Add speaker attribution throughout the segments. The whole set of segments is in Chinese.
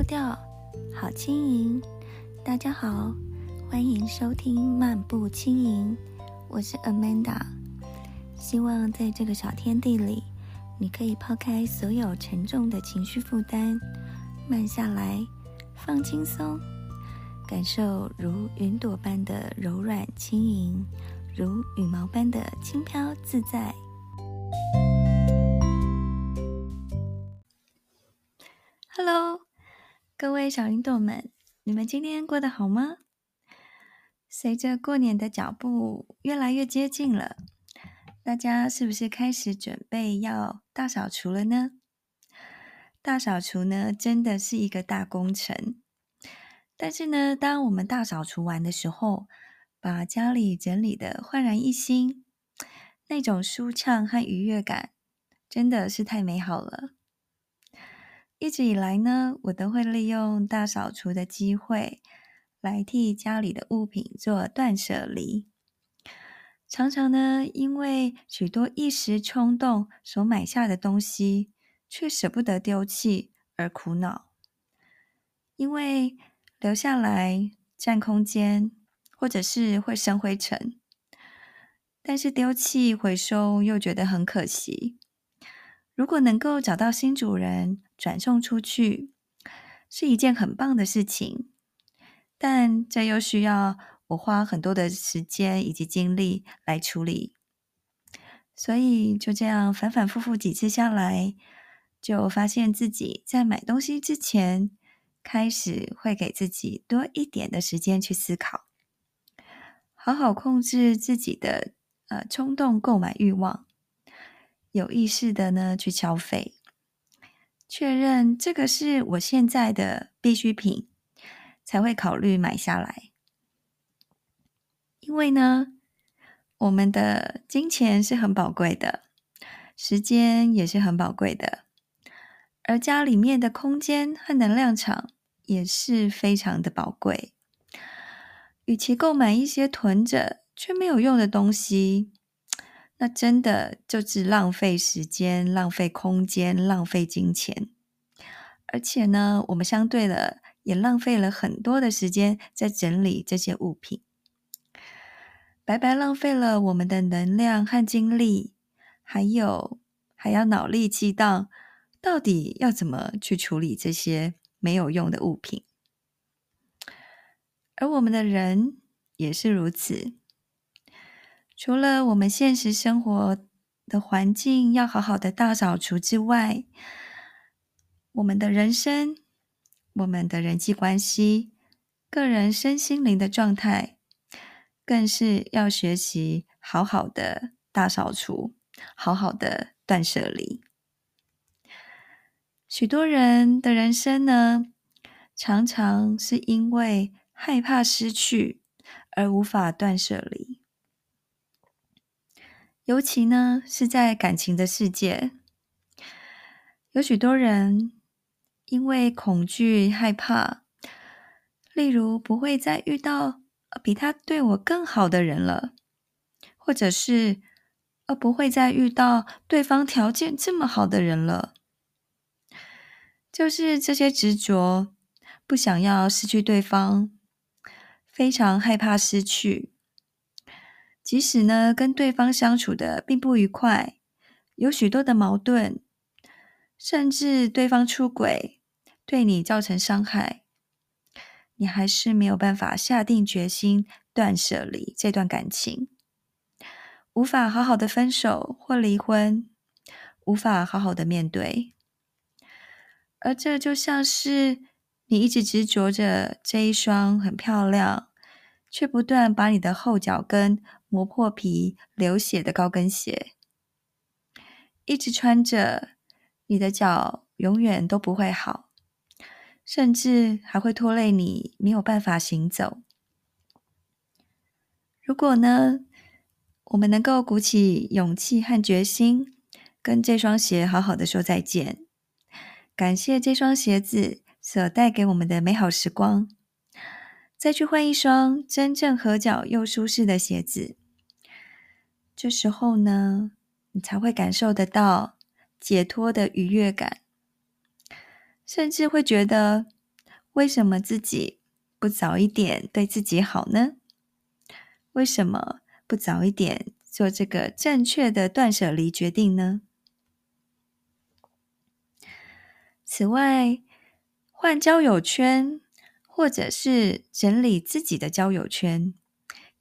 Speaker 1: 步调，好轻盈。大家好，欢迎收听漫步轻盈，我是 Amanda。希望在这个小天地里，你可以抛开所有沉重的情绪负担，慢下来，放轻松，感受如云朵般的柔软轻盈，如羽毛般的轻飘自在。各位小云朵们，你们今天过得好吗？随着过年的脚步越来越接近了，大家是不是开始准备要大扫除了呢？大扫除呢，真的是一个大工程。但是呢，当我们大扫除完的时候，把家里整理得焕然一新，那种舒畅和愉悦感，真的是太美好了。一直以来呢，我都会利用大扫除的机会，来替家里的物品做断舍离。常常呢，因为许多一时冲动所买下的东西，却舍不得丢弃而苦恼。因为留下来占空间，或者是会生灰尘，但是丢弃回收又觉得很可惜。如果能够找到新主人，转送出去，是一件很棒的事情，但这又需要我花很多的时间以及精力来处理，所以就这样反反复复几次下来，就发现自己在买东西之前，开始会给自己多一点的时间去思考，好好控制自己的呃冲动购买欲望。有意识的呢，去消费，确认这个是我现在的必需品，才会考虑买下来。因为呢，我们的金钱是很宝贵的，时间也是很宝贵的，而家里面的空间和能量场也是非常的宝贵。与其购买一些囤着却没有用的东西，那真的就是浪费时间、浪费空间、浪费金钱，而且呢，我们相对的也浪费了很多的时间在整理这些物品，白白浪费了我们的能量和精力，还有还要脑力激荡，到底要怎么去处理这些没有用的物品？而我们的人也是如此。除了我们现实生活的环境要好好的大扫除之外，我们的人生、我们的人际关系、个人身心灵的状态，更是要学习好好的大扫除，好好的断舍离。许多人的人生呢，常常是因为害怕失去而无法断舍离。尤其呢，是在感情的世界，有许多人因为恐惧、害怕，例如不会再遇到比他对我更好的人了，或者是呃不会再遇到对方条件这么好的人了，就是这些执着，不想要失去对方，非常害怕失去。即使呢，跟对方相处的并不愉快，有许多的矛盾，甚至对方出轨，对你造成伤害，你还是没有办法下定决心断舍离这段感情，无法好好的分手或离婚，无法好好的面对，而这就像是你一直执着着这一双很漂亮，却不断把你的后脚跟磨破皮、流血的高跟鞋，一直穿着，你的脚永远都不会好，甚至还会拖累你没有办法行走。如果呢，我们能够鼓起勇气和决心，跟这双鞋好好的说再见，感谢这双鞋子所带给我们的美好时光。再去换一双真正合脚又舒适的鞋子，这时候呢，你才会感受得到解脱的愉悦感，甚至会觉得为什么自己不早一点对自己好呢？为什么不早一点做这个正确的断舍离决定呢？此外，换交友圈，或者是整理自己的交友圈，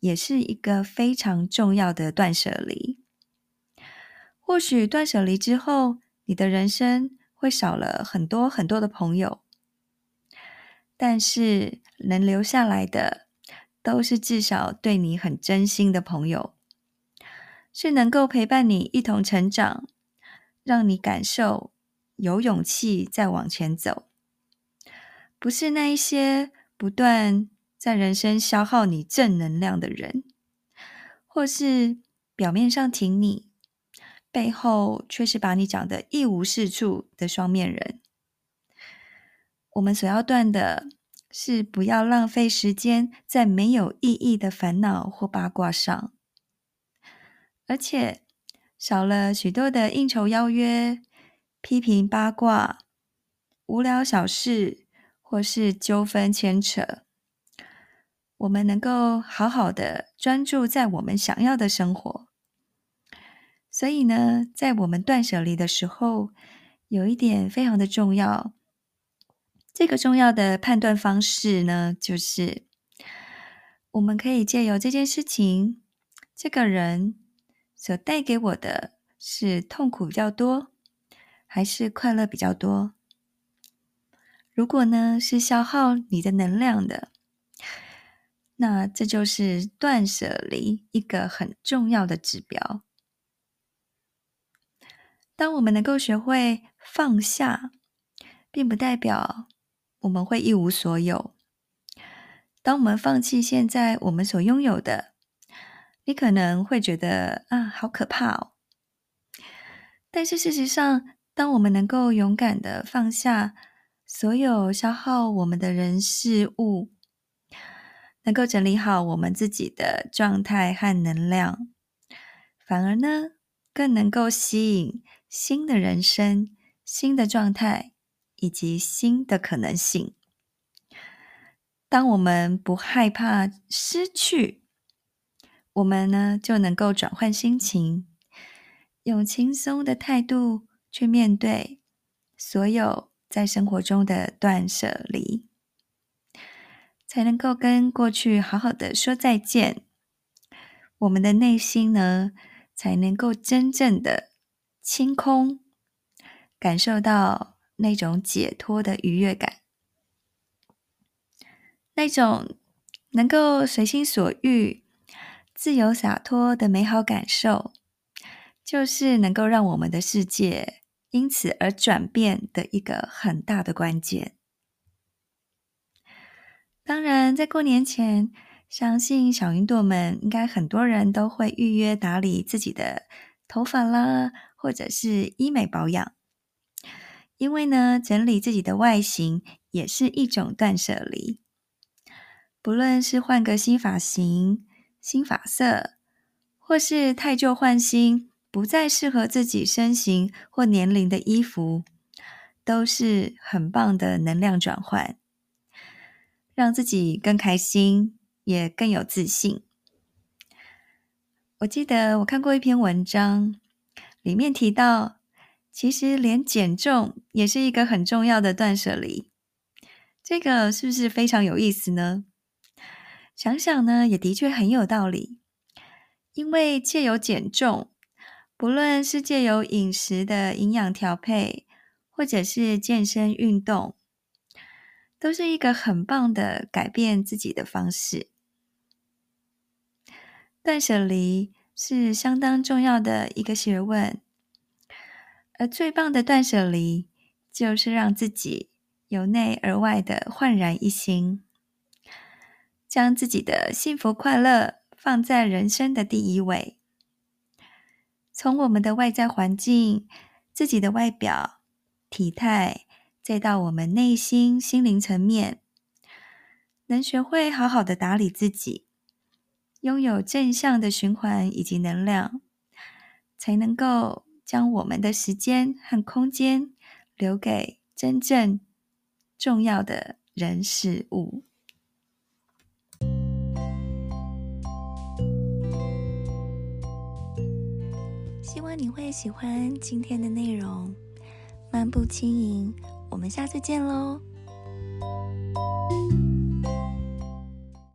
Speaker 1: 也是一个非常重要的断舍离。或许断舍离之后，你的人生会少了很多很多的朋友，但是能留下来的，都是至少对你很真心的朋友，是能够陪伴你一同成长，让你感受有勇气再往前走，不是那一些不断在人生消耗你正能量的人，或是表面上挺你，背后却是把你讲得一无是处的双面人。我们所要断的是不要浪费时间在没有意义的烦恼或八卦上，而且少了许多的应酬邀约。批评八卦、无聊小事，或是纠纷牵扯，我们能够好好的专注在我们想要的生活。所以呢，在我们断舍离的时候，有一点非常的重要。这个重要的判断方式呢，就是我们可以借由这件事情、这个人所带给我的是痛苦比较多。还是快乐比较多。如果呢，是消耗你的能量的，那这就是断舍离一个很重要的指标。当我们能够学会放下，并不代表我们会一无所有。当我们放弃现在我们所拥有的，你可能会觉得啊，好可怕哦。但是事实上，当我们能够勇敢的放下所有消耗我们的人事物，能够整理好我们自己的状态和能量，反而呢，更能够吸引新的人生、新的状态以及新的可能性。当我们不害怕失去，我们呢，就能够转换心情，用轻松的态度。去面对所有在生活中的断舍离，才能够跟过去好好的说再见。我们的内心呢，才能够真正的清空，感受到那种解脱的愉悦感，那种能够随心所欲、自由洒脱的美好感受。就是能够让我们的世界因此而转变的一个很大的关键。当然，在过年前，相信小云朵们应该很多人都会预约打理自己的头发啦，或者是医美保养。因为呢，整理自己的外形也是一种断舍离。不论是换个新发型、新发色，或是汰旧换新。不再适合自己身形或年龄的衣服，都是很棒的能量转换，让自己更开心，也更有自信。我记得我看过一篇文章，里面提到，其实连减重也是一个很重要的断舍离。这个是不是非常有意思呢？想想呢，也的确很有道理，因为借由减重。不论是借由饮食的营养调配，或者是健身运动，都是一个很棒的改变自己的方式。断舍离是相当重要的一个学问，而最棒的断舍离，就是让自己由内而外的焕然一新，将自己的幸福快乐放在人生的第一位。从我们的外在环境、自己的外表、体态，再到我们内心、心灵层面，能学会好好的打理自己，拥有正向的循环以及能量，才能够将我们的时间和空间留给真正重要的人事物。你会喜欢今天的内容，漫步轻盈。我们下次见喽。